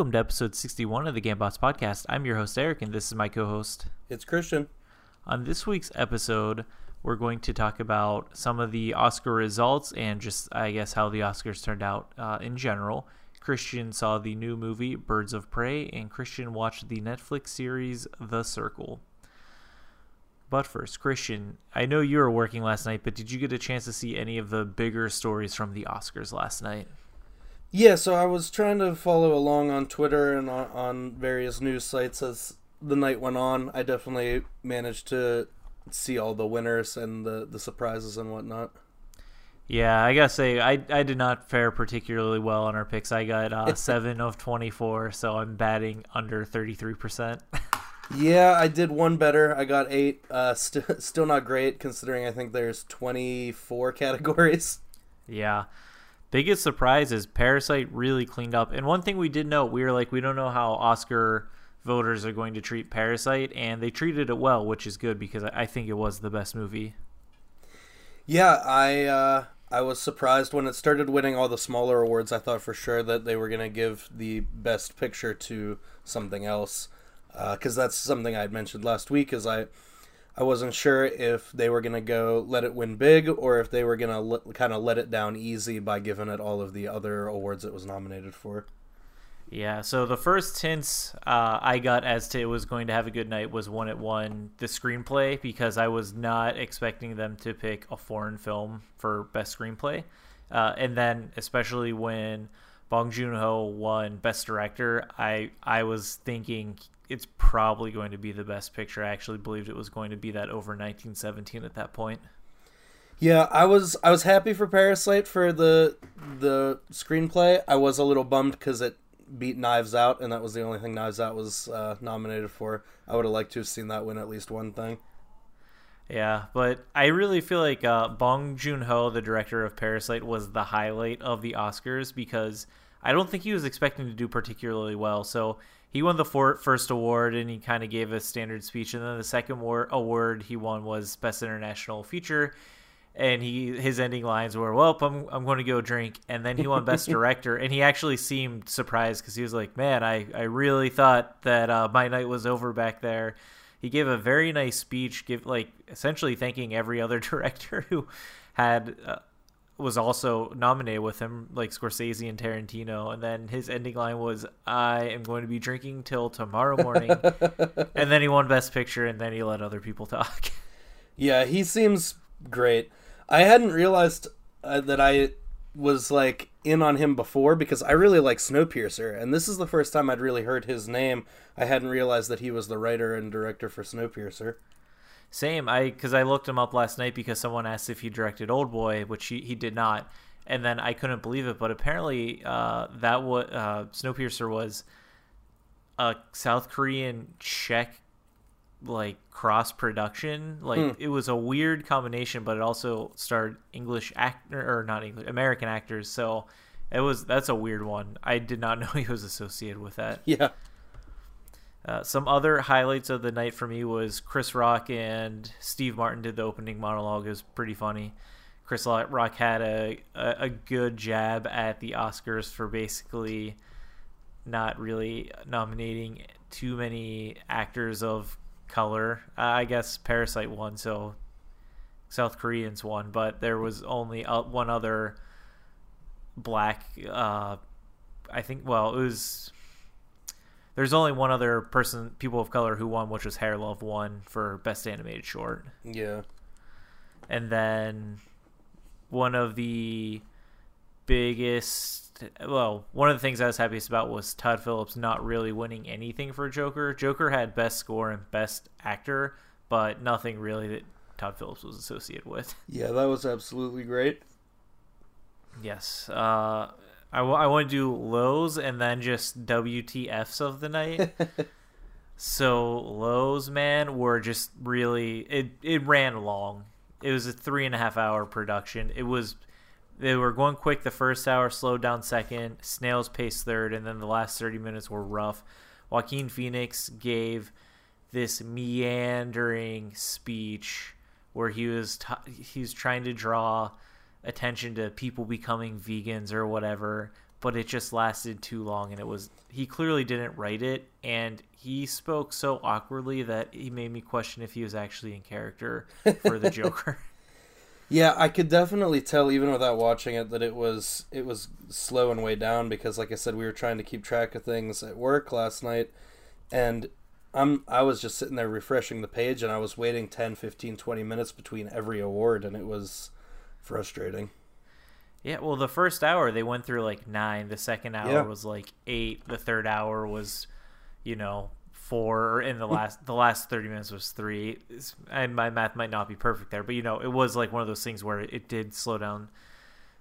Welcome to episode 61 of the Gambots podcast. I'm your host, Eric, and this is my co host. It's Christian. On this week's episode, we're going to talk about some of the Oscar results and just, I guess, how the Oscars turned out uh, in general. Christian saw the new movie Birds of Prey, and Christian watched the Netflix series The Circle. But first, Christian, I know you were working last night, but did you get a chance to see any of the bigger stories from the Oscars last night? Yeah, so I was trying to follow along on Twitter and on, on various news sites as the night went on. I definitely managed to see all the winners and the, the surprises and whatnot. Yeah, I gotta say, I, I did not fare particularly well on our picks. I got uh, 7 of 24, so I'm batting under 33%. yeah, I did one better. I got 8. Uh, st- still not great, considering I think there's 24 categories. Yeah biggest surprise is Parasite really cleaned up. And one thing we did note, we were like, we don't know how Oscar voters are going to treat Parasite, and they treated it well, which is good because I think it was the best movie. Yeah, I uh, I was surprised when it started winning all the smaller awards. I thought for sure that they were going to give the best picture to something else, because uh, that's something I had mentioned last week. Is I I wasn't sure if they were going to go let it win big or if they were going to l- kind of let it down easy by giving it all of the other awards it was nominated for. Yeah, so the first hints uh, I got as to it was going to have a good night was when it won the screenplay because I was not expecting them to pick a foreign film for best screenplay. Uh, and then, especially when Bong Joon Ho won Best Director, I I was thinking it's probably going to be the best picture. I actually believed it was going to be that over 1917 at that point. Yeah, I was I was happy for Parasite for the the screenplay. I was a little bummed because it beat Knives Out, and that was the only thing Knives Out was uh, nominated for. I would have liked to have seen that win at least one thing. Yeah, but I really feel like uh, Bong Joon Ho, the director of Parasite, was the highlight of the Oscars because I don't think he was expecting to do particularly well. So he won the for- first award and he kind of gave a standard speech, and then the second war- award he won was Best International Feature. And he his ending lines were, "Well, I'm I'm going to go drink." And then he won Best Director, and he actually seemed surprised because he was like, "Man, I I really thought that uh, my night was over back there." He gave a very nice speech, give like essentially thanking every other director who had uh, was also nominated with him, like Scorsese and Tarantino. And then his ending line was, "I am going to be drinking till tomorrow morning." and then he won Best Picture, and then he let other people talk. yeah, he seems great. I hadn't realized uh, that I was like in on him before because I really like Snowpiercer, and this is the first time I'd really heard his name. I hadn't realized that he was the writer and director for Snowpiercer. Same. I because I looked him up last night because someone asked if he directed Old Boy, which he, he did not, and then I couldn't believe it. But apparently, uh, that what uh, Snowpiercer was a South Korean Czech like cross production. Like hmm. it was a weird combination, but it also starred English actor or not English American actors. So it was that's a weird one. I did not know he was associated with that. Yeah. Uh, some other highlights of the night for me was Chris Rock and Steve Martin did the opening monologue. It was pretty funny. Chris Rock had a, a, a good jab at the Oscars for basically not really nominating too many actors of color. Uh, I guess Parasite won, so South Koreans won, but there was only uh, one other black. Uh, I think. Well, it was there's only one other person, people of color, who won, which was Hair Love won for best animated short. Yeah. And then one of the biggest, well, one of the things I was happiest about was Todd Phillips not really winning anything for Joker. Joker had best score and best actor, but nothing really that Todd Phillips was associated with. Yeah, that was absolutely great. Yes. Uh, I, w- I want to do lows and then just WTFs of the night. so lows, man, were just really it. It ran long. It was a three and a half hour production. It was they were going quick the first hour, slowed down second, snail's pace third, and then the last thirty minutes were rough. Joaquin Phoenix gave this meandering speech where he was t- he's trying to draw attention to people becoming vegans or whatever, but it just lasted too long, and it was he clearly didn't write it, and he spoke so awkwardly that he made me question if he was actually in character for the Joker. Yeah, I could definitely tell even without watching it that it was it was slow and way down because like I said we were trying to keep track of things at work last night and I'm I was just sitting there refreshing the page and I was waiting 10, 15, 20 minutes between every award and it was frustrating. Yeah, well the first hour they went through like 9, the second hour yeah. was like 8, the third hour was you know four in the last the last 30 minutes was three and my math might not be perfect there but you know it was like one of those things where it did slow down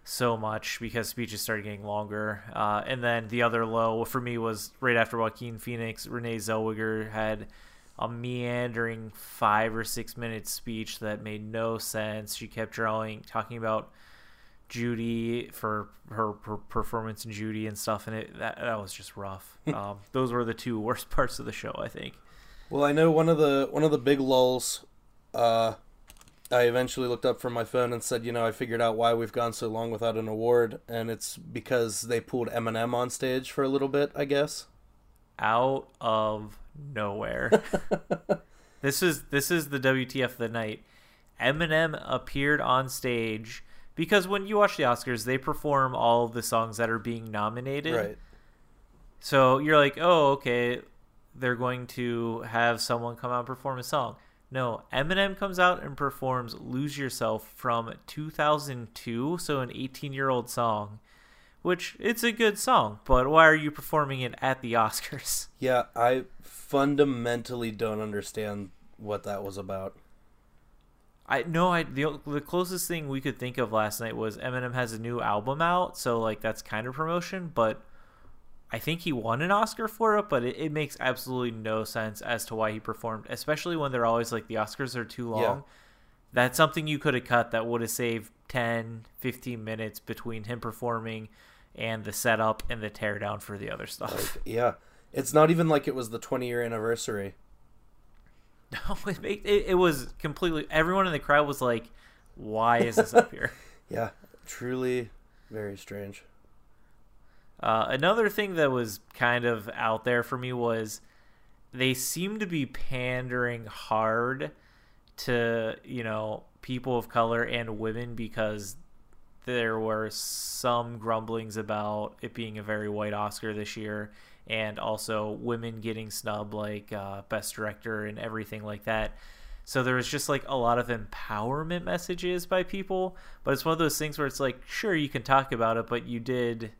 so much because speeches started getting longer uh, and then the other low for me was right after joaquin phoenix renee zellweger had a meandering five or six minute speech that made no sense she kept drawing talking about Judy for her, her, performance in Judy and stuff, and it that, that was just rough. um, those were the two worst parts of the show, I think. Well, I know one of the one of the big lulls. Uh, I eventually looked up from my phone and said, you know, I figured out why we've gone so long without an award, and it's because they pulled Eminem on stage for a little bit, I guess. Out of nowhere. this is this is the WTF of the night. Eminem appeared on stage because when you watch the Oscars, they perform all of the songs that are being nominated. Right. So you're like, oh, okay, they're going to have someone come out and perform a song. No, Eminem comes out and performs "Lose Yourself" from 2002, so an 18-year-old song, which it's a good song, but why are you performing it at the Oscars? Yeah, I fundamentally don't understand what that was about. I no, I the the closest thing we could think of last night was Eminem has a new album out, so like that's kind of promotion, but I think he won an Oscar for it, but it, it makes absolutely no sense as to why he performed, especially when they're always like the Oscars are too long. Yeah. That's something you could have cut that would have saved 10, 15 minutes between him performing and the setup and the teardown for the other stuff. Like, yeah. It's not even like it was the 20 year anniversary. No, it, made, it, it was completely. Everyone in the crowd was like, "Why is this up here?" yeah, truly, very strange. Uh, another thing that was kind of out there for me was they seem to be pandering hard to you know people of color and women because there were some grumblings about it being a very white Oscar this year and also women getting snubbed like uh, best director and everything like that. So there was just like a lot of empowerment messages by people, but it's one of those things where it's like, sure, you can talk about it, but you did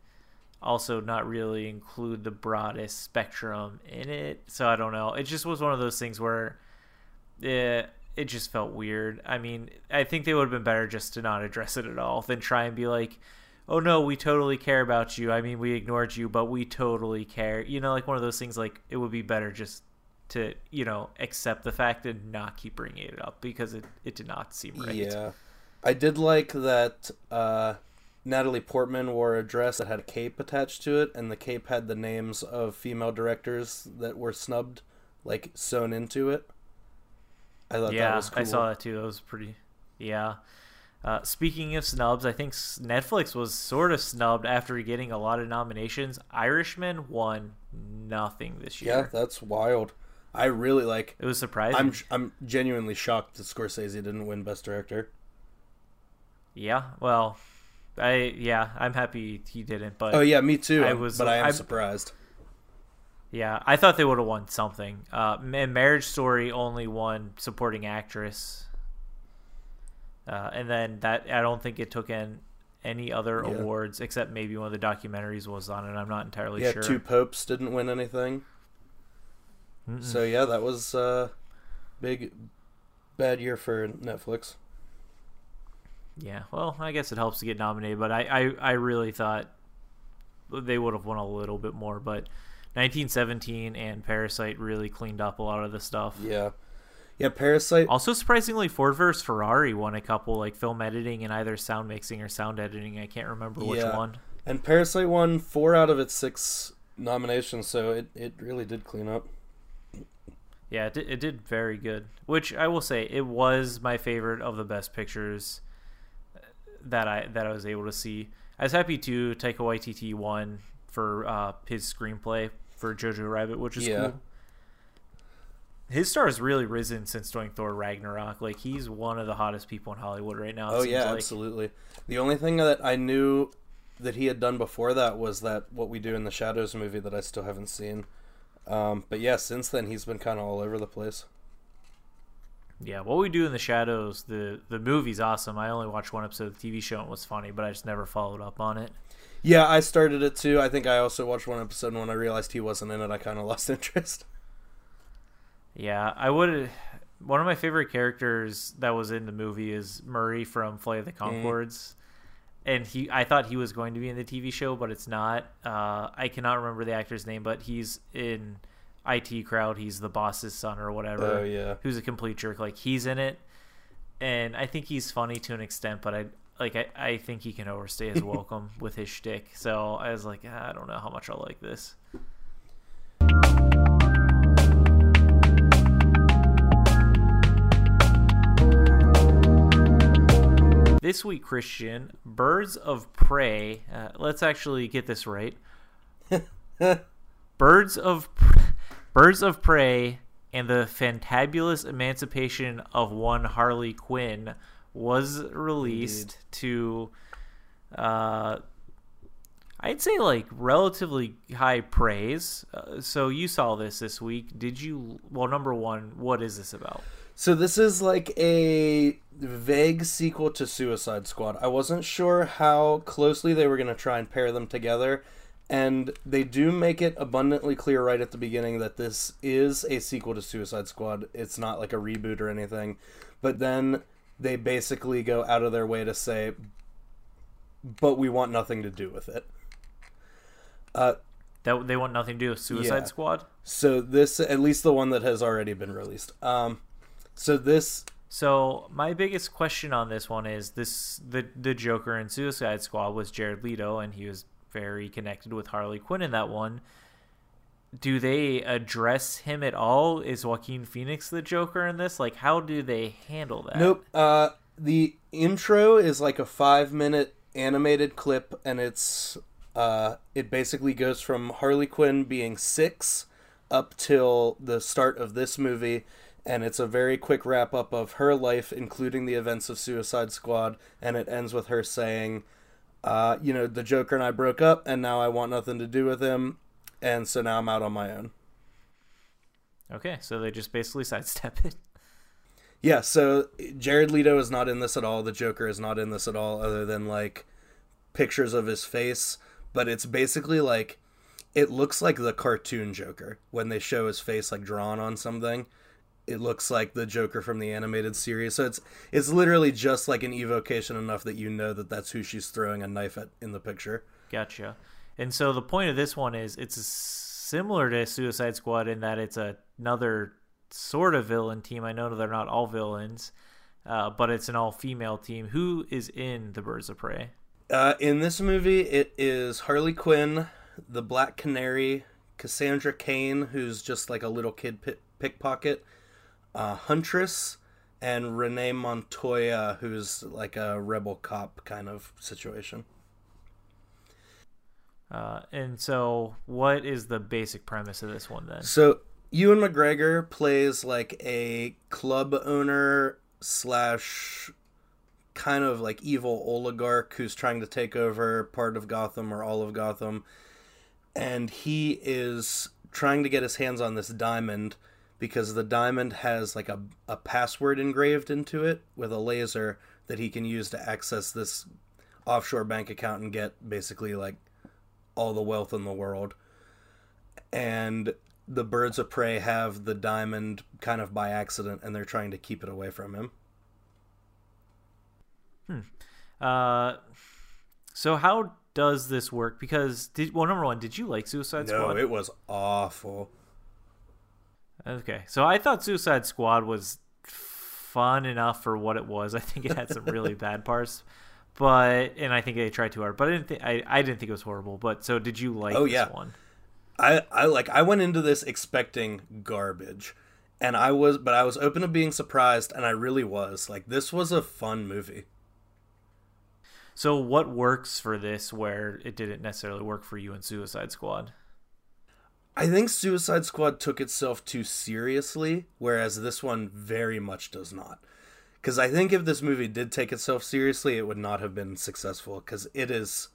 also not really include the broadest spectrum in it. So I don't know. It just was one of those things where it, it just felt weird. I mean, I think they would have been better just to not address it at all than try and be like, oh no, we totally care about you. I mean, we ignored you, but we totally care. You know, like one of those things. Like it would be better just to you know accept the fact and not keep bringing it up because it it did not seem right. Yeah, I did like that. uh Natalie Portman wore a dress that had a cape attached to it, and the cape had the names of female directors that were snubbed, like sewn into it. I thought yeah, that was cool. I saw that too. That was pretty. Yeah, uh, speaking of snubs, I think Netflix was sort of snubbed after getting a lot of nominations. Irishman won nothing this year. Yeah, that's wild. I really like. It was surprising. I'm I'm genuinely shocked that Scorsese didn't win Best Director. Yeah, well, I yeah, I'm happy he didn't. But oh yeah, me too. I was, but I am I, surprised. Yeah, I thought they would have won something. Uh, and Marriage Story only won supporting actress. Uh, and then that I don't think it took in any other yeah. awards except maybe one of the documentaries was on it. I'm not entirely yeah, sure. Yeah, Two Popes didn't win anything. Mm-mm. So yeah, that was a uh, big bad year for Netflix. Yeah, well, I guess it helps to get nominated, but I, I, I really thought they would have won a little bit more, but 1917 and Parasite really cleaned up a lot of the stuff. Yeah. Yeah, Parasite. Also, surprisingly, Ford vs Ferrari won a couple like film editing and either sound mixing or sound editing. I can't remember which yeah. one. And Parasite won four out of its six nominations, so it, it really did clean up. Yeah, it did, it did very good. Which I will say, it was my favorite of the best pictures uh, that I that I was able to see. I was happy to Taika Waititi won for uh, his screenplay for Jojo Rabbit, which is Yeah. cool. His star has really risen since doing Thor Ragnarok. Like he's one of the hottest people in Hollywood right now. Oh yeah, like. absolutely. The only thing that I knew that he had done before that was that What We Do in the Shadows movie that I still haven't seen. Um, but yeah, since then he's been kind of all over the place. Yeah, what we do in the shadows, the the movie's awesome. I only watched one episode of the TV show and it was funny, but I just never followed up on it. Yeah, I started it too. I think I also watched one episode and when I realized he wasn't in it, I kind of lost interest. Yeah, I would. One of my favorite characters that was in the movie is Murray from Flight of the Conchords, and he. I thought he was going to be in the TV show, but it's not. Uh, I cannot remember the actor's name, but he's in IT Crowd. He's the boss's son or whatever. Oh yeah. Who's a complete jerk. Like he's in it, and I think he's funny to an extent, but I. Like I, I think he can overstay his welcome with his shtick. So I was like, "Ah, I don't know how much I'll like this. This week, Christian, Birds of Prey. Uh, let's actually get this right. Birds of Birds of Prey and the Fantabulous Emancipation of One Harley Quinn was released to uh, I'd say like relatively high praise. Uh, so you saw this this week. Did you well number 1, what is this about? So this is like a vague sequel to Suicide Squad. I wasn't sure how closely they were going to try and pair them together, and they do make it abundantly clear right at the beginning that this is a sequel to Suicide Squad. It's not like a reboot or anything. But then they basically go out of their way to say but we want nothing to do with it. Uh That they want nothing to do with Suicide Yeah. Squad? so this at least the one that has already been released. Um so this So my biggest question on this one is this: the the Joker in Suicide Squad was Jared Leto, and he was very connected with Harley Quinn in that one. Do they address him at all? Is Joaquin Phoenix the Joker in this? Like, how do they handle that? Nope. Uh, the intro is like a five minute animated clip, and it's uh, it basically goes from Harley Quinn being six up till the start of this movie, and it's a very quick wrap up of her life, including the events of Suicide Squad, and it ends with her saying, uh, "You know, the Joker and I broke up, and now I want nothing to do with him." And so now I'm out on my own. Okay, so they just basically sidestep it. Yeah, so Jared Leto is not in this at all. The Joker is not in this at all, other than like pictures of his face. But it's basically like it looks like the cartoon Joker when they show his face like drawn on something. It looks like the Joker from the animated series. So it's it's literally just like an evocation enough that you know that that's who she's throwing a knife at in the picture. Gotcha. And so the point of this one is it's similar to Suicide Squad in that it's another sort of villain team. I know they're not all villains, uh, but it's an all female team. Who is in the Birds of Prey? Uh, in this movie, it is Harley Quinn, the Black Canary, Cassandra Cain, who's just like a little kid pit- pickpocket, uh, Huntress, and Renee Montoya, who's like a rebel cop kind of situation. Uh, and so, what is the basic premise of this one then? So Ewan McGregor plays like a club owner slash kind of like evil oligarch who's trying to take over part of Gotham or all of Gotham. And he is trying to get his hands on this diamond because the diamond has like a, a password engraved into it with a laser that he can use to access this offshore bank account and get basically like all the wealth in the world. And the birds of prey have the diamond kind of by accident and they're trying to keep it away from him. Hmm. Uh, so how does this work? Because did well, number one, did you like Suicide No, Squad? No, it was awful. Okay, so I thought Suicide Squad was fun enough for what it was. I think it had some really bad parts, but and I think they tried too hard. But I didn't think I, I didn't think it was horrible. But so did you like Oh, this yeah. one? I, I like I went into this expecting garbage. And I was but I was open to being surprised and I really was. Like this was a fun movie. So, what works for this where it didn't necessarily work for you in Suicide Squad? I think Suicide Squad took itself too seriously, whereas this one very much does not. Because I think if this movie did take itself seriously, it would not have been successful. Because it is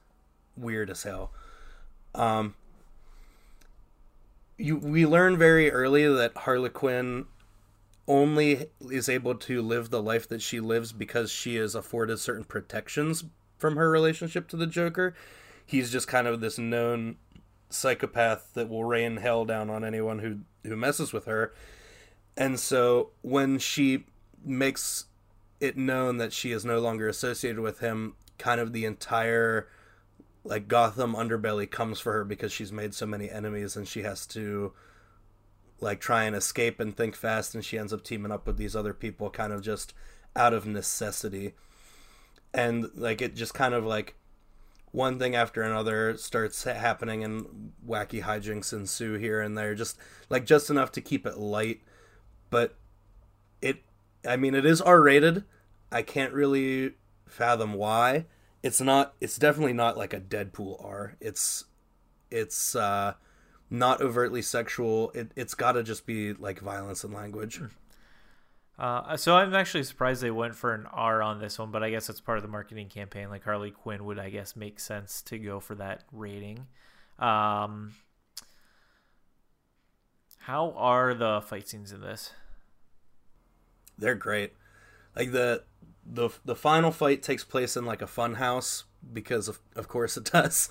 weird as hell. Um, you we learn very early that Harley Quinn only is able to live the life that she lives because she is afforded certain protections from her relationship to the Joker. He's just kind of this known psychopath that will rain hell down on anyone who who messes with her. And so when she makes it known that she is no longer associated with him, kind of the entire like Gotham underbelly comes for her because she's made so many enemies and she has to like try and escape and think fast and she ends up teaming up with these other people kind of just out of necessity. And like it just kind of like one thing after another starts happening and wacky hijinks ensue here and there just like just enough to keep it light but it i mean it is r-rated i can't really fathom why it's not it's definitely not like a deadpool r it's it's uh not overtly sexual it, it's got to just be like violence and language uh, so I'm actually surprised they went for an R on this one, but I guess it's part of the marketing campaign. Like Harley Quinn would, I guess, make sense to go for that rating. Um, how are the fight scenes in this? They're great. Like the the the final fight takes place in like a fun house because of of course it does.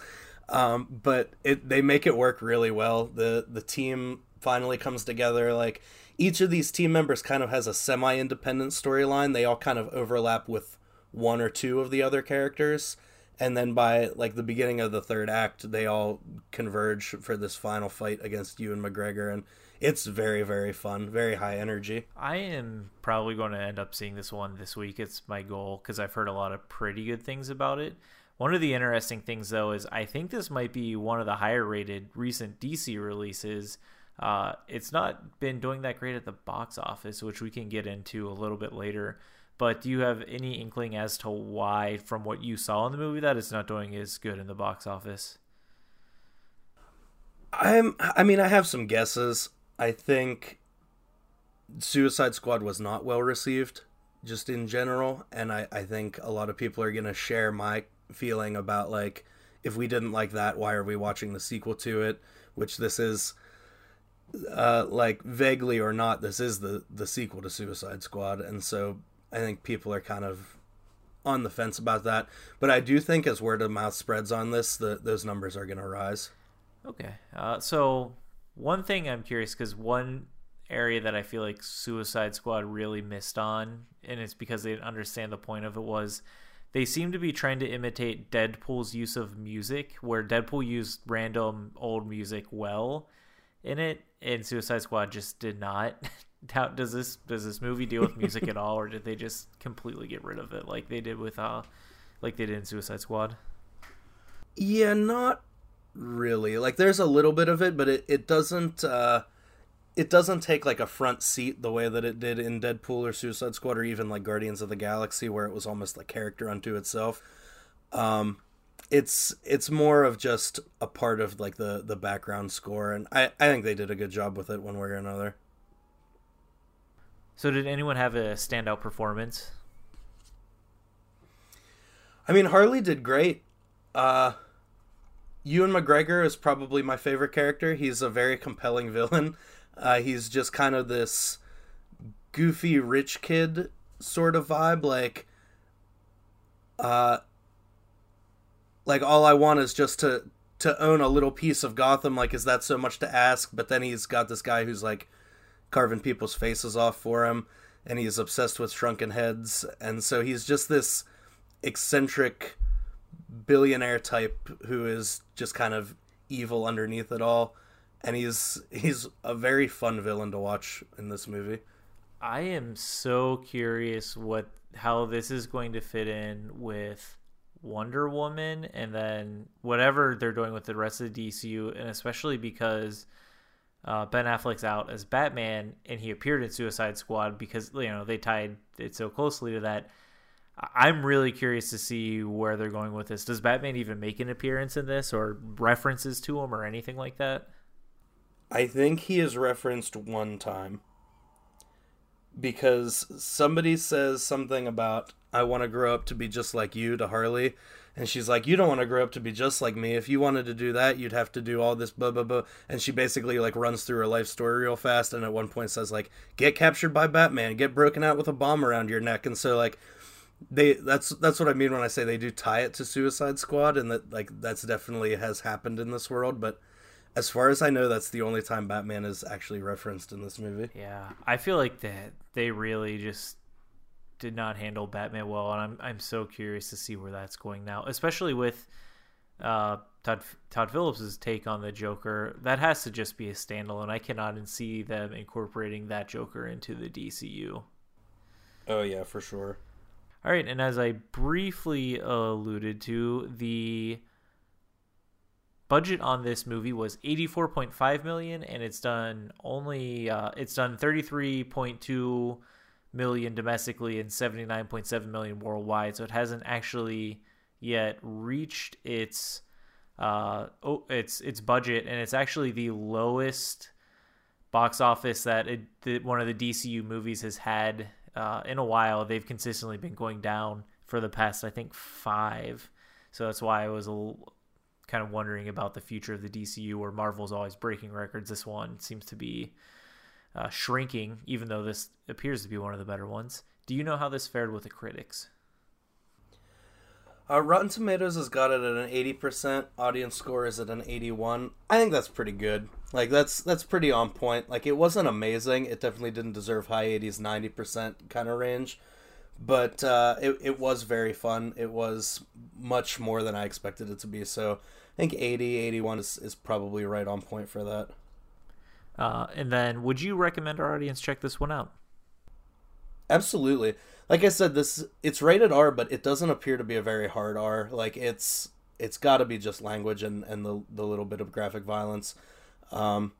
Um, but it they make it work really well. The the team finally comes together like each of these team members kind of has a semi independent storyline. They all kind of overlap with one or two of the other characters. And then by like the beginning of the third act, they all converge for this final fight against Ewan McGregor, and it's very very fun, very high energy. I am probably going to end up seeing this one this week. It's my goal because I've heard a lot of pretty good things about it. One of the interesting things though is I think this might be one of the higher rated recent DC releases uh, it's not been doing that great at the box office, which we can get into a little bit later. But do you have any inkling as to why, from what you saw in the movie, that it's not doing as good in the box office? I'm. I mean, I have some guesses. I think Suicide Squad was not well received, just in general, and I, I think a lot of people are gonna share my feeling about like if we didn't like that, why are we watching the sequel to it? Which this is uh, like vaguely or not, this is the the sequel to Suicide Squad, and so I think people are kind of on the fence about that. But I do think as word of mouth spreads on this, the, those numbers are going to rise. Okay, uh, so one thing I'm curious because one area that I feel like Suicide Squad really missed on, and it's because they didn't understand the point of it was they seem to be trying to imitate Deadpool's use of music, where Deadpool used random old music well in it, and Suicide Squad just did not. How does this does this movie deal with music at all, or did they just completely get rid of it like they did with uh, like they did in Suicide Squad? Yeah, not really. Like there's a little bit of it, but it it doesn't. uh it doesn't take like a front seat the way that it did in Deadpool or Suicide Squad or even like Guardians of the Galaxy where it was almost like character unto itself. Um, it's it's more of just a part of like the the background score and i i think they did a good job with it one way or another so did anyone have a standout performance i mean harley did great uh ewan mcgregor is probably my favorite character he's a very compelling villain uh he's just kind of this goofy rich kid sort of vibe like uh like all I want is just to to own a little piece of Gotham. Like, is that so much to ask? But then he's got this guy who's like carving people's faces off for him, and he's obsessed with shrunken heads, and so he's just this eccentric billionaire type who is just kind of evil underneath it all and he's he's a very fun villain to watch in this movie i am so curious what how this is going to fit in with Wonder Woman and then whatever they're doing with the rest of the DCU, and especially because uh, Ben Affleck's out as Batman and he appeared in Suicide Squad because you know they tied it so closely to that. I'm really curious to see where they're going with this. Does Batman even make an appearance in this, or references to him, or anything like that? I think he is referenced one time. Because somebody says something about I want to grow up to be just like you to Harley and she's like you don't want to grow up to be just like me. If you wanted to do that you'd have to do all this blah blah blah. And she basically like runs through her life story real fast and at one point says like get captured by Batman. Get broken out with a bomb around your neck. And so like they that's that's what I mean when I say they do tie it to Suicide Squad and that like that's definitely has happened in this world but as far as I know, that's the only time Batman is actually referenced in this movie. Yeah, I feel like that they really just did not handle Batman well, and I'm I'm so curious to see where that's going now, especially with uh, Todd Todd Phillips' take on the Joker. That has to just be a standalone. I cannot see them incorporating that Joker into the DCU. Oh yeah, for sure. All right, and as I briefly alluded to, the budget on this movie was 84.5 million and it's done only uh, it's done 33.2 million domestically and 79.7 million worldwide so it hasn't actually yet reached its uh, oh, its its budget and it's actually the lowest box office that, it, that one of the DCU movies has had uh, in a while they've consistently been going down for the past I think 5 so that's why I was a kind of wondering about the future of the DCU, where Marvel's always breaking records. This one seems to be uh, shrinking, even though this appears to be one of the better ones. Do you know how this fared with the critics? Uh, Rotten Tomatoes has got it at an eighty percent. Audience score is at an eighty-one. I think that's pretty good. Like that's that's pretty on point. Like it wasn't amazing. It definitely didn't deserve high eighties, ninety percent kind of range but uh, it, it was very fun. It was much more than I expected it to be. So I think 80, 81 is, is probably right on point for that. Uh, and then, would you recommend our audience check this one out? Absolutely. Like I said, this it's rated R, but it doesn't appear to be a very hard R. Like it's it's got to be just language and and the the little bit of graphic violence. Um,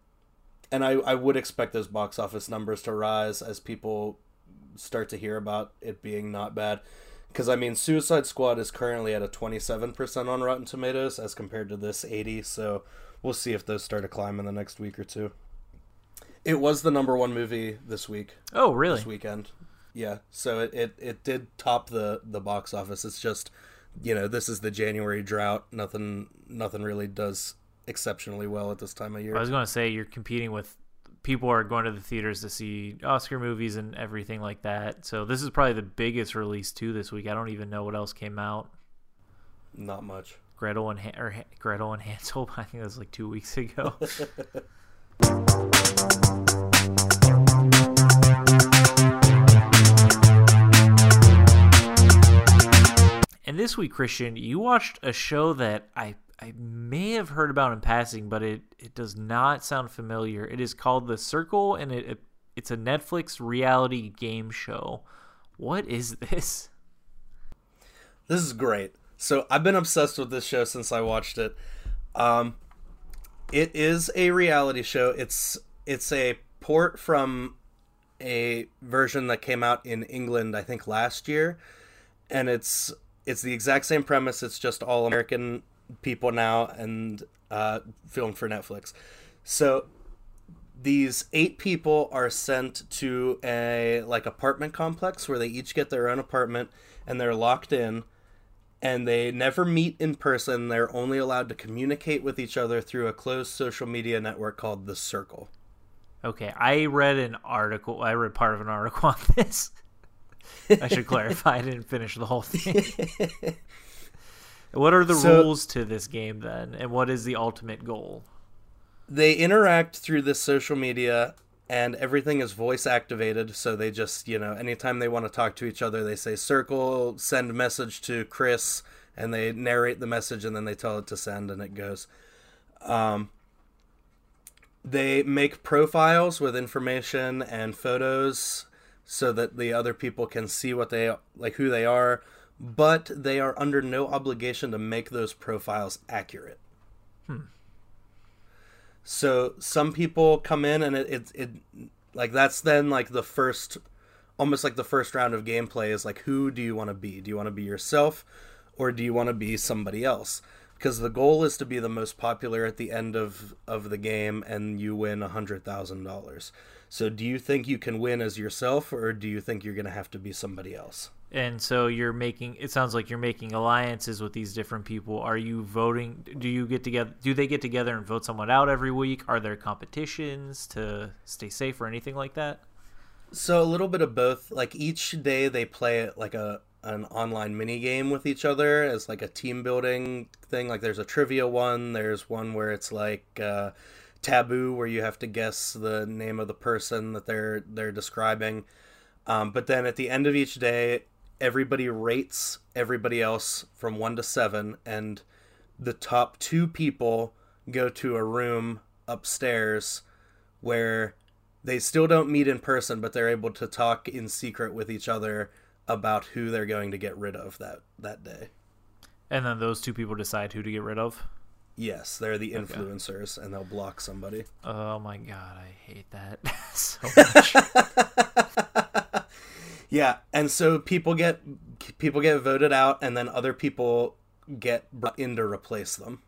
and I I would expect those box office numbers to rise as people start to hear about it being not bad. Because I mean, Suicide Squad is currently at a 27% on Rotten Tomatoes as compared to this 80. So we'll see if those start to climb in the next week or two. It was the number one movie this week. Oh, really? This weekend. Yeah. So it, it, it did top the, the box office. It's just, you know, this is the January drought. Nothing nothing really does exceptionally well at this time of year. I was going to say you're competing with people are going to the theaters to see Oscar movies and everything like that. So this is probably the biggest release too this week. I don't even know what else came out. Not much. Gretel and or Gretel and Hansel. I think that was like two weeks ago. and this week, Christian, you watched a show that I I may have heard about in passing, but it, it does not sound familiar. It is called The Circle, and it, it it's a Netflix reality game show. What is this? This is great. So I've been obsessed with this show since I watched it. Um, it is a reality show. It's it's a port from a version that came out in England, I think last year, and it's it's the exact same premise. It's just all American people now and uh, filmed for Netflix. So these eight people are sent to a like apartment complex where they each get their own apartment and they're locked in and they never meet in person. They're only allowed to communicate with each other through a closed social media network called The Circle. Okay, I read an article. I read part of an article on this. I should clarify. I didn't finish the whole thing. What are the so, rules to this game then, and what is the ultimate goal? They interact through this social media, and everything is voice activated. So they just, you know, anytime they want to talk to each other, they say "circle," send message to Chris, and they narrate the message, and then they tell it to send, and it goes. Um, they make profiles with information and photos so that the other people can see what they like who they are but they are under no obligation to make those profiles accurate. Hmm. So some people come in and it, it, it like that's then like the first almost like the first round of gameplay is like who do you want to be? Do you want to be yourself or do you want to be somebody else? Because the goal is to be the most popular at the end of of the game and you win a hundred thousand dollars. So do you think you can win as yourself or do you think you're gonna have to be somebody else? And so you're making it sounds like you're making alliances with these different people. Are you voting do you get together do they get together and vote someone out every week? Are there competitions to stay safe or anything like that? So a little bit of both. Like each day they play it like a an online mini game with each other as like a team building thing. Like there's a trivia one. There's one where it's like uh, taboo, where you have to guess the name of the person that they're they're describing. Um, but then at the end of each day, everybody rates everybody else from one to seven, and the top two people go to a room upstairs where they still don't meet in person, but they're able to talk in secret with each other about who they're going to get rid of that that day. And then those two people decide who to get rid of. Yes, they're the influencers, okay. and they'll block somebody. Oh my god, I hate that so much. yeah, and so people get people get voted out, and then other people get brought in to replace them.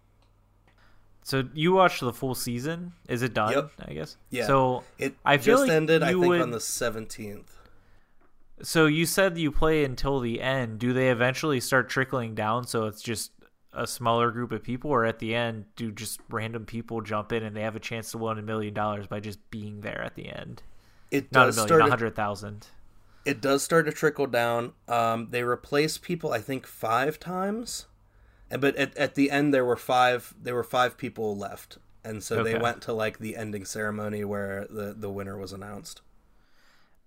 So you watched the full season? Is it done? Yep. I guess. Yeah. So it I feel just like ended. I think would- on the seventeenth. So you said you play until the end. Do they eventually start trickling down so it's just a smaller group of people, or at the end do just random people jump in and they have a chance to win a million dollars by just being there at the end? It Not a does million, start. a to- hundred thousand. it does start to trickle down. Um, they replace people, I think, five times, and but at, at the end there were five. There were five people left, and so they went to like the ending ceremony where the the winner was announced.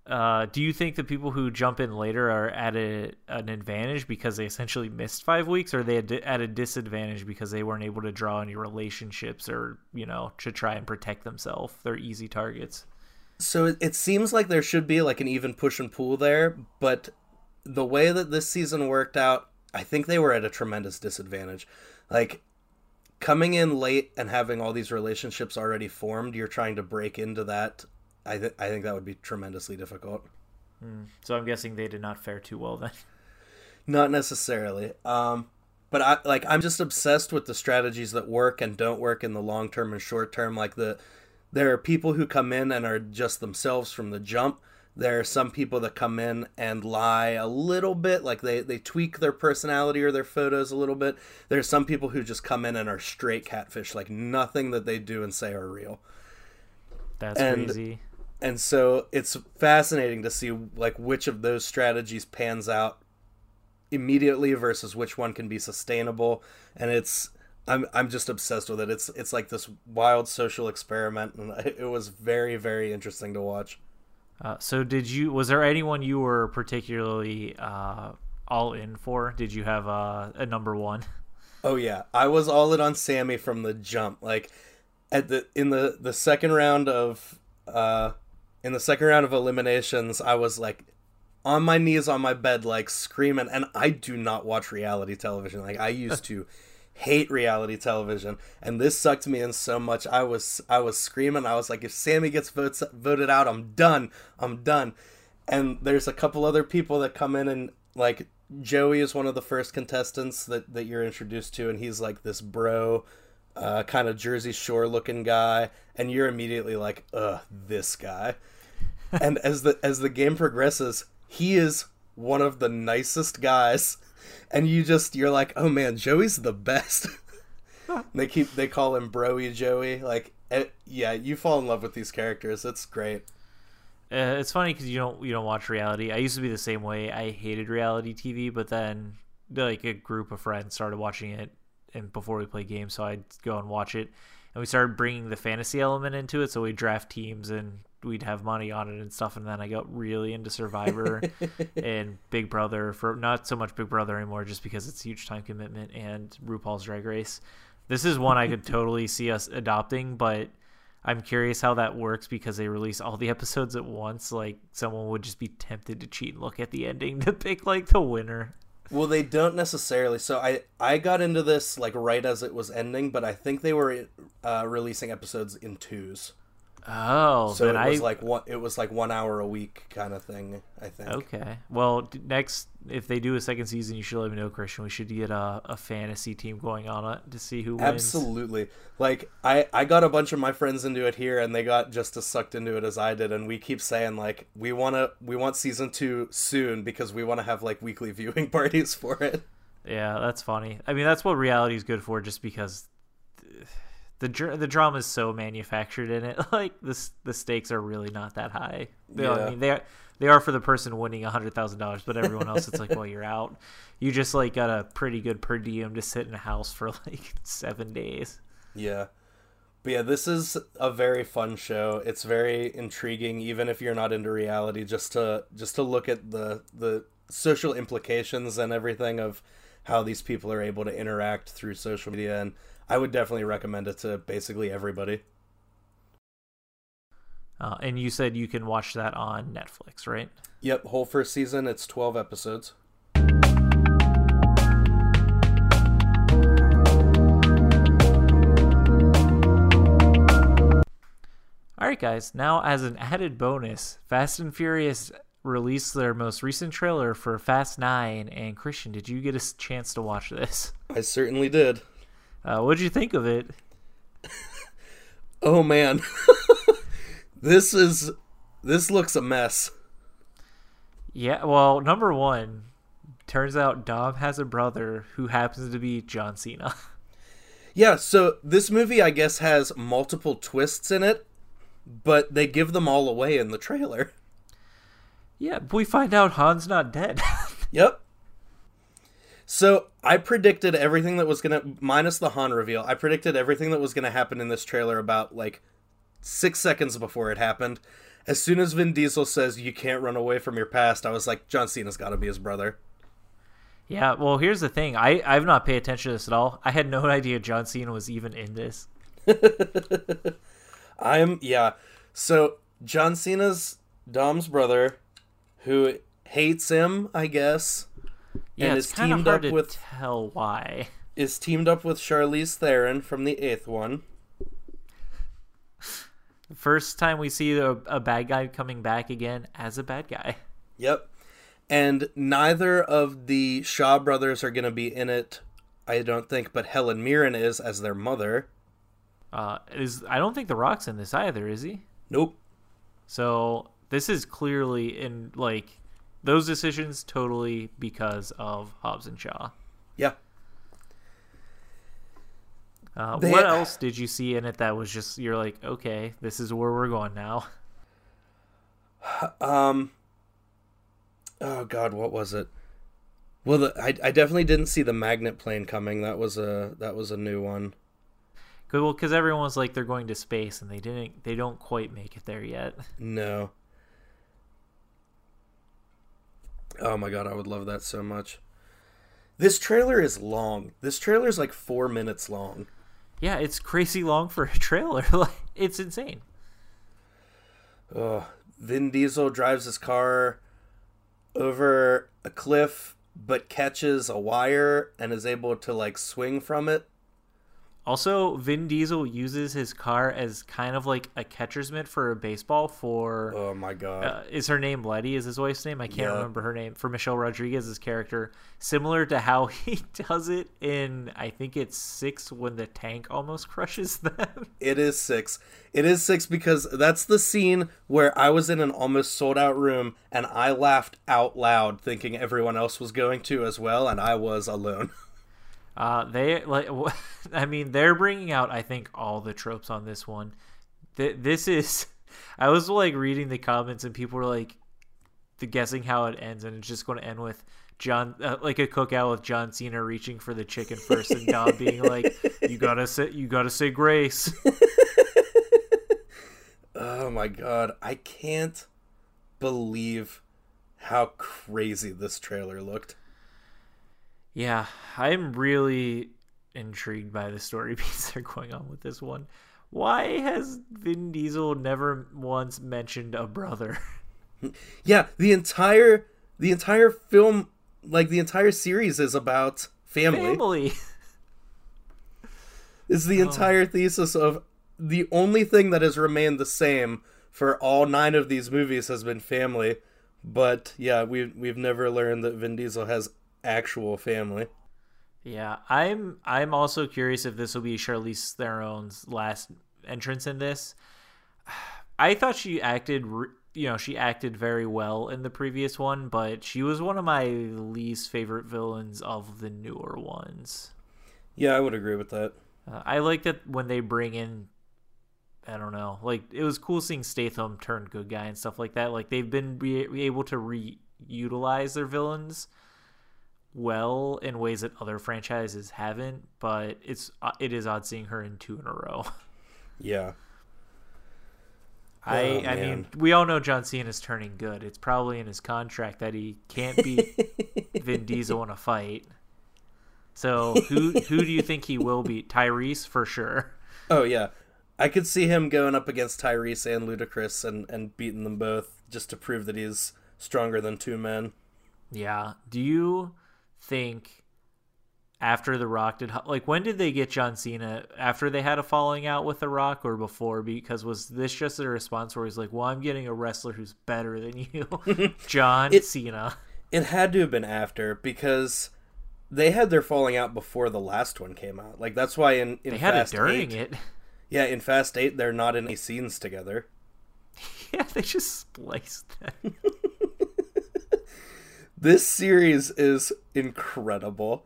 Uh, do you think the people who jump in later are at a, an advantage because they essentially missed five weeks, or are they at a disadvantage because they weren't able to draw any relationships, or you know, to try and protect themselves? They're easy targets. So it, it seems like there should be like an even push and pull there, but the way that this season worked out, I think they were at a tremendous disadvantage. Like coming in late and having all these relationships already formed, you're trying to break into that. I th- I think that would be tremendously difficult. So I'm guessing they did not fare too well then. Not necessarily. Um, but I like I'm just obsessed with the strategies that work and don't work in the long term and short term. Like the there are people who come in and are just themselves from the jump. There are some people that come in and lie a little bit, like they, they tweak their personality or their photos a little bit. There are some people who just come in and are straight catfish, like nothing that they do and say are real. That's And- crazy. And so it's fascinating to see like which of those strategies pans out immediately versus which one can be sustainable and it's I'm I'm just obsessed with it. It's it's like this wild social experiment and it was very very interesting to watch. Uh, so did you? Was there anyone you were particularly uh, all in for? Did you have uh, a number one? Oh yeah, I was all in on Sammy from the jump. Like at the in the the second round of uh in the second round of eliminations, I was like on my knees on my bed like screaming and I do not watch reality television. Like I used to hate reality television and this sucked me in so much. I was I was screaming. I was like if Sammy gets votes, voted out, I'm done. I'm done. And there's a couple other people that come in and like Joey is one of the first contestants that, that you're introduced to, and he's like this bro, uh, kind of Jersey Shore looking guy, and you're immediately like, ugh, this guy. and as the as the game progresses, he is one of the nicest guys, and you just you're like, oh man, Joey's the best. they keep they call him Broy Joey, like, eh, yeah, you fall in love with these characters. It's great. Uh, it's funny because you don't you don't watch reality. I used to be the same way. I hated reality TV, but then like a group of friends started watching it, and before we play games, so I'd go and watch it, and we started bringing the fantasy element into it. So we draft teams and we'd have money on it and stuff. And then I got really into Survivor and Big Brother for not so much Big Brother anymore, just because it's a huge time commitment and RuPaul's Drag Race. This is one I could totally see us adopting, but I'm curious how that works because they release all the episodes at once. Like someone would just be tempted to cheat and look at the ending to pick like the winner. Well, they don't necessarily. So I I got into this like right as it was ending, but I think they were uh, releasing episodes in twos. Oh, So it was I like one. It was like one hour a week kind of thing. I think. okay. Well, next if they do a second season, you should let me know, Christian. We should get a, a fantasy team going on it to see who wins. Absolutely. Like I, I got a bunch of my friends into it here, and they got just as sucked into it as I did. And we keep saying like we wanna, we want season two soon because we want to have like weekly viewing parties for it. Yeah, that's funny. I mean, that's what reality is good for, just because the dr- the drama is so manufactured in it. Like this, the stakes are really not that high. What Yeah. I mean, they are they are for the person winning a hundred thousand dollars, but everyone else, it's like, well, you're out. You just like got a pretty good per diem to sit in a house for like seven days. Yeah. But yeah, this is a very fun show. It's very intriguing, even if you're not into reality. Just to just to look at the the social implications and everything of how these people are able to interact through social media, and I would definitely recommend it to basically everybody. Uh, and you said you can watch that on Netflix, right? Yep, whole first season. It's twelve episodes. All right, guys. Now, as an added bonus, Fast and Furious released their most recent trailer for Fast Nine. And Christian, did you get a chance to watch this? I certainly did. Uh, what did you think of it? Oh man, this is this looks a mess. Yeah, well, number one, turns out Dom has a brother who happens to be John Cena. Yeah, so this movie, I guess, has multiple twists in it, but they give them all away in the trailer. yeah, we find out Han's not dead. Yep. So I predicted everything that was gonna, minus the Han reveal, I predicted everything that was gonna happen in this trailer about like six seconds before it happened. As soon as Vin Diesel says you can't run away from your past, I was like, John Cena's got to be his brother. yeah, well, here's the thing. I, I've not paid attention to this at all. I had no idea John Cena was even in this. I'm yeah. So John Cena's Dom's brother, who hates him, I guess, Yeah, and it's is kind of teamed hard up to with tell why. is teamed up with Charlize Theron from the eighth one. First time we see a, a bad guy coming back again as a bad guy. Yep. And neither of the Shaw brothers are going to be in it, I don't think, but Helen Mirren is as their mother. Uh, is I don't think The Rock's in this either, is he? Nope. So this is clearly in like those decisions totally because of Hobbs and Shaw. Yeah. Uh, They- what else did you see in it that was just you're like, okay, this is where we're going now? Um. Oh God, what was it? Well, the, I I definitely didn't see the magnet plane coming. That was a that was a new one. Cause, well, because everyone was like they're going to space and they didn't, they don't quite make it there yet. No. Oh my god, I would love that so much. This trailer is long. This trailer is like four minutes long. Yeah, it's crazy long for a trailer. like it's insane. Ugh. Vin Diesel drives his car over a cliff, but catches a wire and is able to like swing from it. Also, Vin Diesel uses his car as kind of like a catcher's mitt for a baseball for Oh my god. uh, is her name Letty? Is his wife's name? I can't Yeah. remember her name. For Michelle Rodriguez's character, similar to how he does it in I think it's six when the tank almost crushes them. It is six. It is six because that's the scene where I was in an almost sold out room and I laughed out loud, thinking everyone else was going to as well, and I was alone. Uh, they like, I mean, they're bringing out I think all the tropes on this one. Th- this is, I was like reading the comments and people were like, the guessing how it ends, and it's just going to end with John, uh, like a cookout with John Cena reaching for the chicken first, and Dom being like, "You gotta say, you gotta say grace." oh my god, I can't believe how crazy this trailer looked. Yeah, I'm really intrigued by the story beats that are going on with this one. Why has Vin Diesel never once mentioned a brother? Yeah, the entire the entire film like the entire series is about family. Family. Is the oh. entire thesis of the only thing that has remained the same for all nine of these movies has been family. But yeah, we've we've never learned that Vin Diesel has actual family. Yeah, I'm I'm also curious if this will be Charlize Theron's last entrance in this. I thought she acted, you know, she acted very well in the previous one, but she was one of my least favorite villains of the newer ones. Yeah, I would agree with that. Uh, I like that when they bring in I don't know. Like it was cool seeing Statham turn good guy and stuff like that. Like they've been be, able to reutilize their villains well in ways that other franchises haven't. But it's uh, it is odd seeing her in two in a row. Yeah. I oh, I mean we all know John Cena is turning good. It's probably in his contract that he can't beat Vin Diesel in a fight. So who who do you think he will beat? Tyrese for sure. Oh yeah. I could see him going up against Tyrese and Ludacris and, and beating them both just to prove that he's stronger than two men. Yeah. Do you think after The Rock did like when did they get John Cena? After they had a falling out with The Rock or before? Because was this just a response where he's like, "Well, I'm getting a wrestler who's better than you, John it, Cena." It had to have been after because they had their falling out before the last one came out. Like that's why in, in they had Fast it during 8, it. Yeah, in Fast Eight, they're not in any scenes together. yeah, they just spliced them. this series is incredible.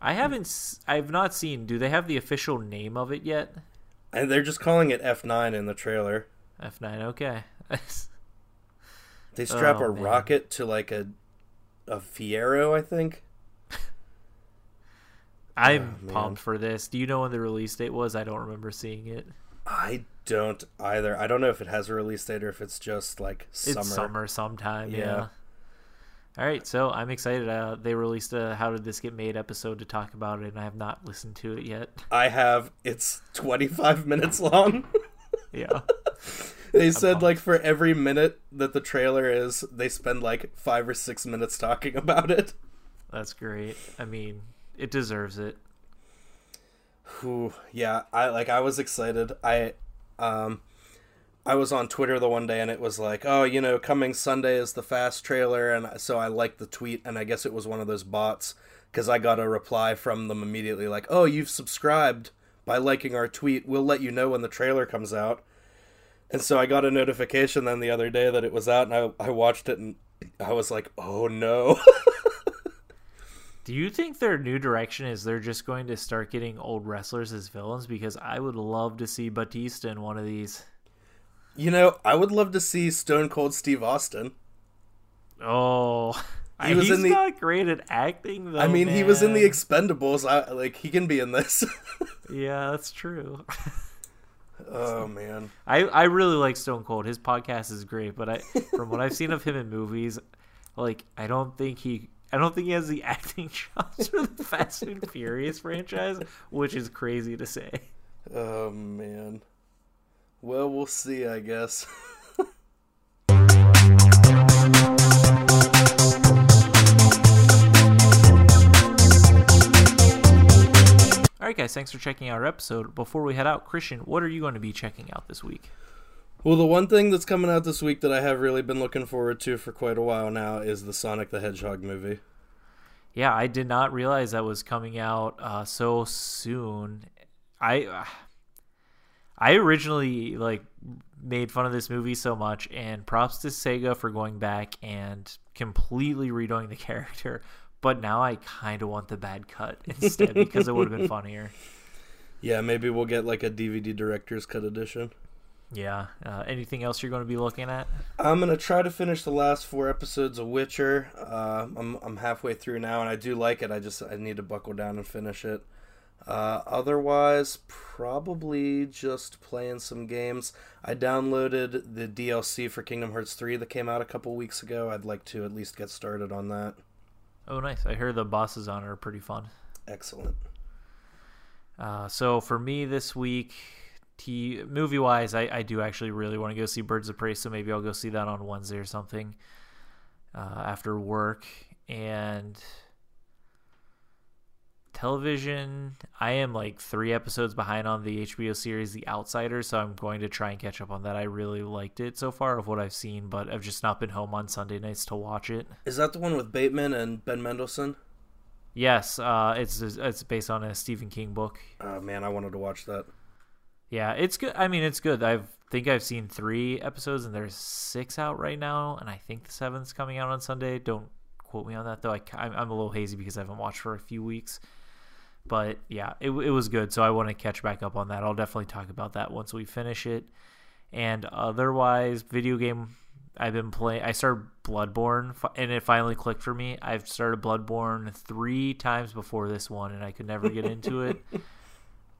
I haven't. I've not seen. Do they have the official name of it yet? And they're just calling it F nine in the trailer. F nine. Okay. they strap oh, a man. rocket to like a a Fiero, I think. I'm oh, pumped for this. Do you know when the release date was? I don't remember seeing it. I don't either. I don't know if it has a release date or if it's just like summer. It's summer sometime. Yeah. yeah. All right, so I'm excited. Uh, they released a "How Did This Get Made" episode to talk about it, and I have not listened to it yet. I have. It's 25 minutes long. yeah. they said like for every minute that the trailer is, they spend like five or six minutes talking about it. That's great. I mean, it deserves it. Who? Yeah, I like. I was excited. I, um, I was on Twitter the one day and it was like, oh, you know, coming Sunday is the fast trailer, and so I liked the tweet, and I guess it was one of those bots because I got a reply from them immediately like, oh, you've subscribed by liking our tweet. We'll let you know when the trailer comes out. And so I got a notification then the other day that it was out, and I I watched it and I was like, oh no. Do you think their new direction is they're just going to start getting old wrestlers as villains? Because I would love to see Batista in one of these. You know, I would love to see Stone Cold Steve Austin. Oh, he was he's in the, not great at acting. Though, I mean, man. he was in the Expendables. I, like he can be in this. yeah, that's true. oh man, I I really like Stone Cold. His podcast is great, but I from what I've seen of him in movies, like I don't think he I don't think he has the acting chops for the Fast and Furious franchise, which is crazy to say. Oh man. Well, we'll see, I guess. All right, guys, thanks for checking out our episode. Before we head out, Christian, what are you going to be checking out this week? Well, the one thing that's coming out this week that I have really been looking forward to for quite a while now is the Sonic the Hedgehog movie. Yeah, I did not realize that was coming out uh, so soon. I uh, I originally like made fun of this movie so much, and props to Sega for going back and completely redoing the character. But now I kind of want the bad cut instead because it would have been funnier. Yeah, maybe we'll get like a DVD director's cut edition. Yeah. Uh, anything else you're going to be looking at? I'm going to try to finish the last four episodes of Witcher. Uh, I'm I'm halfway through now, and I do like it. I just I need to buckle down and finish it. Uh, otherwise, probably just playing some games. I downloaded the DLC for Kingdom Hearts 3 that came out a couple weeks ago. I'd like to at least get started on that. Oh, nice. I hear the bosses on it are pretty fun. Excellent. Uh, so for me this week, T movie wise, I, I do actually really want to go see Birds of Prey, so maybe I'll go see that on Wednesday or something uh, after work. And television, I am like three episodes behind on the HBO series The Outsider, so I'm going to try and catch up on that. I really liked it so far of what I've seen, but I've just not been home on Sunday nights to watch it. Is that the one with Bateman and Ben Mendelsohn? Yes, uh, it's it's based on a Stephen King book. Oh man, I wanted to watch that. Yeah, it's good. I mean, it's good. I think I've seen three episodes, and there's six out right now, and I think the seventh's coming out on Sunday. Don't quote me on that though. I, I'm a little hazy because I haven't watched for a few weeks. But yeah, it, it was good. So I want to catch back up on that. I'll definitely talk about that once we finish it. And otherwise, video game I've been playing. I started Bloodborne, and it finally clicked for me. I've started Bloodborne three times before this one, and I could never get into it.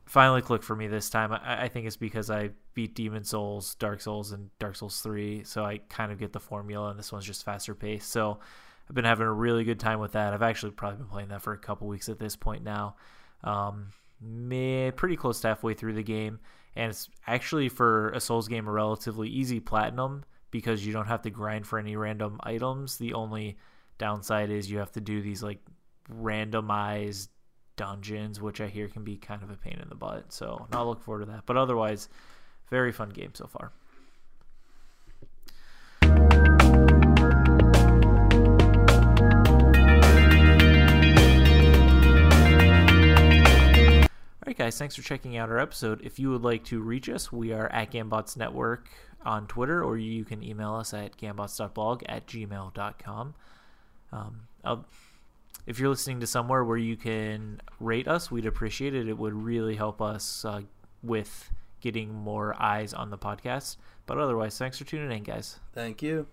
finally clicked for me this time. I, I, think it's because I beat Demon Souls, Dark Souls, and Dark Souls 3, so I kind of get the formula, and this one's just faster paced. So I've been having a really good time with that. I've actually probably been playing that for a couple weeks at this point now. Um, may, pretty close to halfway through the game, and it's actually for a Souls game a relatively easy platinum because you don't have to grind for any random items. The only downside is you have to do these like randomized dungeons, which I hear can be kind of a pain in the butt. So I'll look forward to that. But otherwise, very fun game so far. Guys, thanks for checking out our episode. If you would like to reach us, we are at Gambots Network on Twitter, or you can email us at gambots.blog at gmail.com. Um, if you're listening to somewhere where you can rate us, we'd appreciate it. It would really help us uh, with getting more eyes on the podcast. But otherwise, thanks for tuning in, guys. Thank you.